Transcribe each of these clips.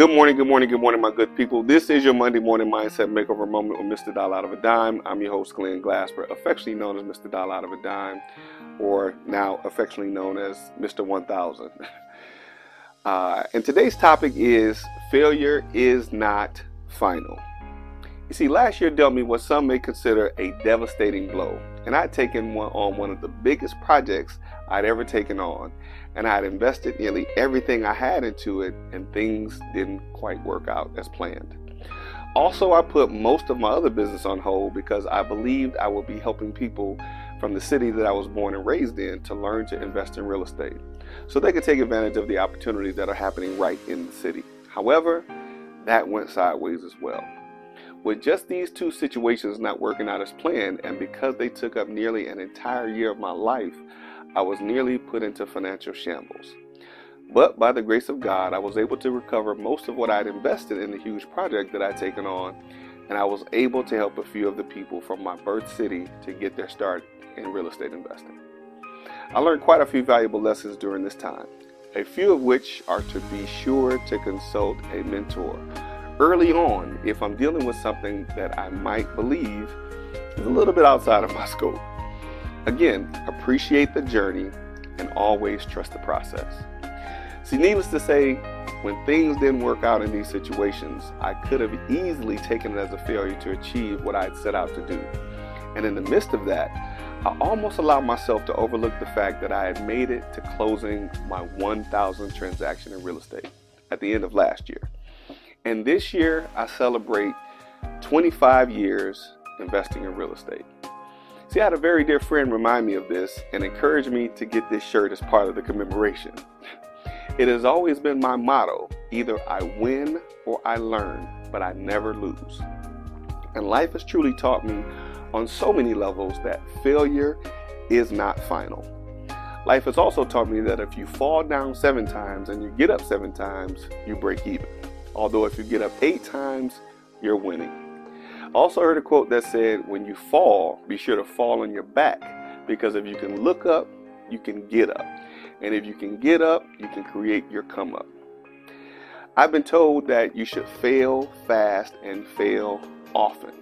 Good morning, good morning, good morning, my good people. This is your Monday morning mindset makeover moment with Mr. Dollar Out of a Dime. I'm your host, Glenn Glasper, affectionately known as Mr. Dollar Out of a Dime, or now affectionately known as Mr. 1000. Uh, and today's topic is failure is not final. You see, last year dealt me what some may consider a devastating blow, and I'd taken one on one of the biggest projects I'd ever taken on, and I'd invested nearly everything I had into it, and things didn't quite work out as planned. Also, I put most of my other business on hold because I believed I would be helping people from the city that I was born and raised in to learn to invest in real estate so they could take advantage of the opportunities that are happening right in the city. However, that went sideways as well. With just these two situations not working out as planned, and because they took up nearly an entire year of my life, I was nearly put into financial shambles. But by the grace of God, I was able to recover most of what I'd invested in the huge project that I'd taken on, and I was able to help a few of the people from my birth city to get their start in real estate investing. I learned quite a few valuable lessons during this time, a few of which are to be sure to consult a mentor early on if I'm dealing with something that I might believe is a little bit outside of my scope. Again, appreciate the journey and always trust the process. See, needless to say, when things didn't work out in these situations, I could have easily taken it as a failure to achieve what I'd set out to do. And in the midst of that, I almost allowed myself to overlook the fact that I had made it to closing my 1,000 transaction in real estate at the end of last year. And this year, I celebrate 25 years investing in real estate. See, I had a very dear friend remind me of this and encourage me to get this shirt as part of the commemoration. It has always been my motto either I win or I learn, but I never lose. And life has truly taught me on so many levels that failure is not final. Life has also taught me that if you fall down seven times and you get up seven times, you break even. Although if you get up eight times, you're winning. Also heard a quote that said, when you fall, be sure to fall on your back because if you can look up, you can get up. And if you can get up, you can create your come up. I've been told that you should fail fast and fail often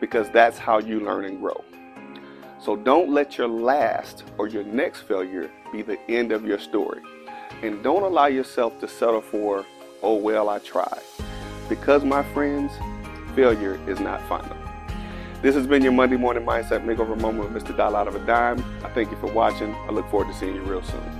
because that's how you learn and grow. So don't let your last or your next failure be the end of your story. And don't allow yourself to settle for, oh, well, I tried. Because, my friends, failure is not final. This has been your Monday Morning Mindset Makeover Moment with Mr. Dollar Out of a Dime. I thank you for watching. I look forward to seeing you real soon.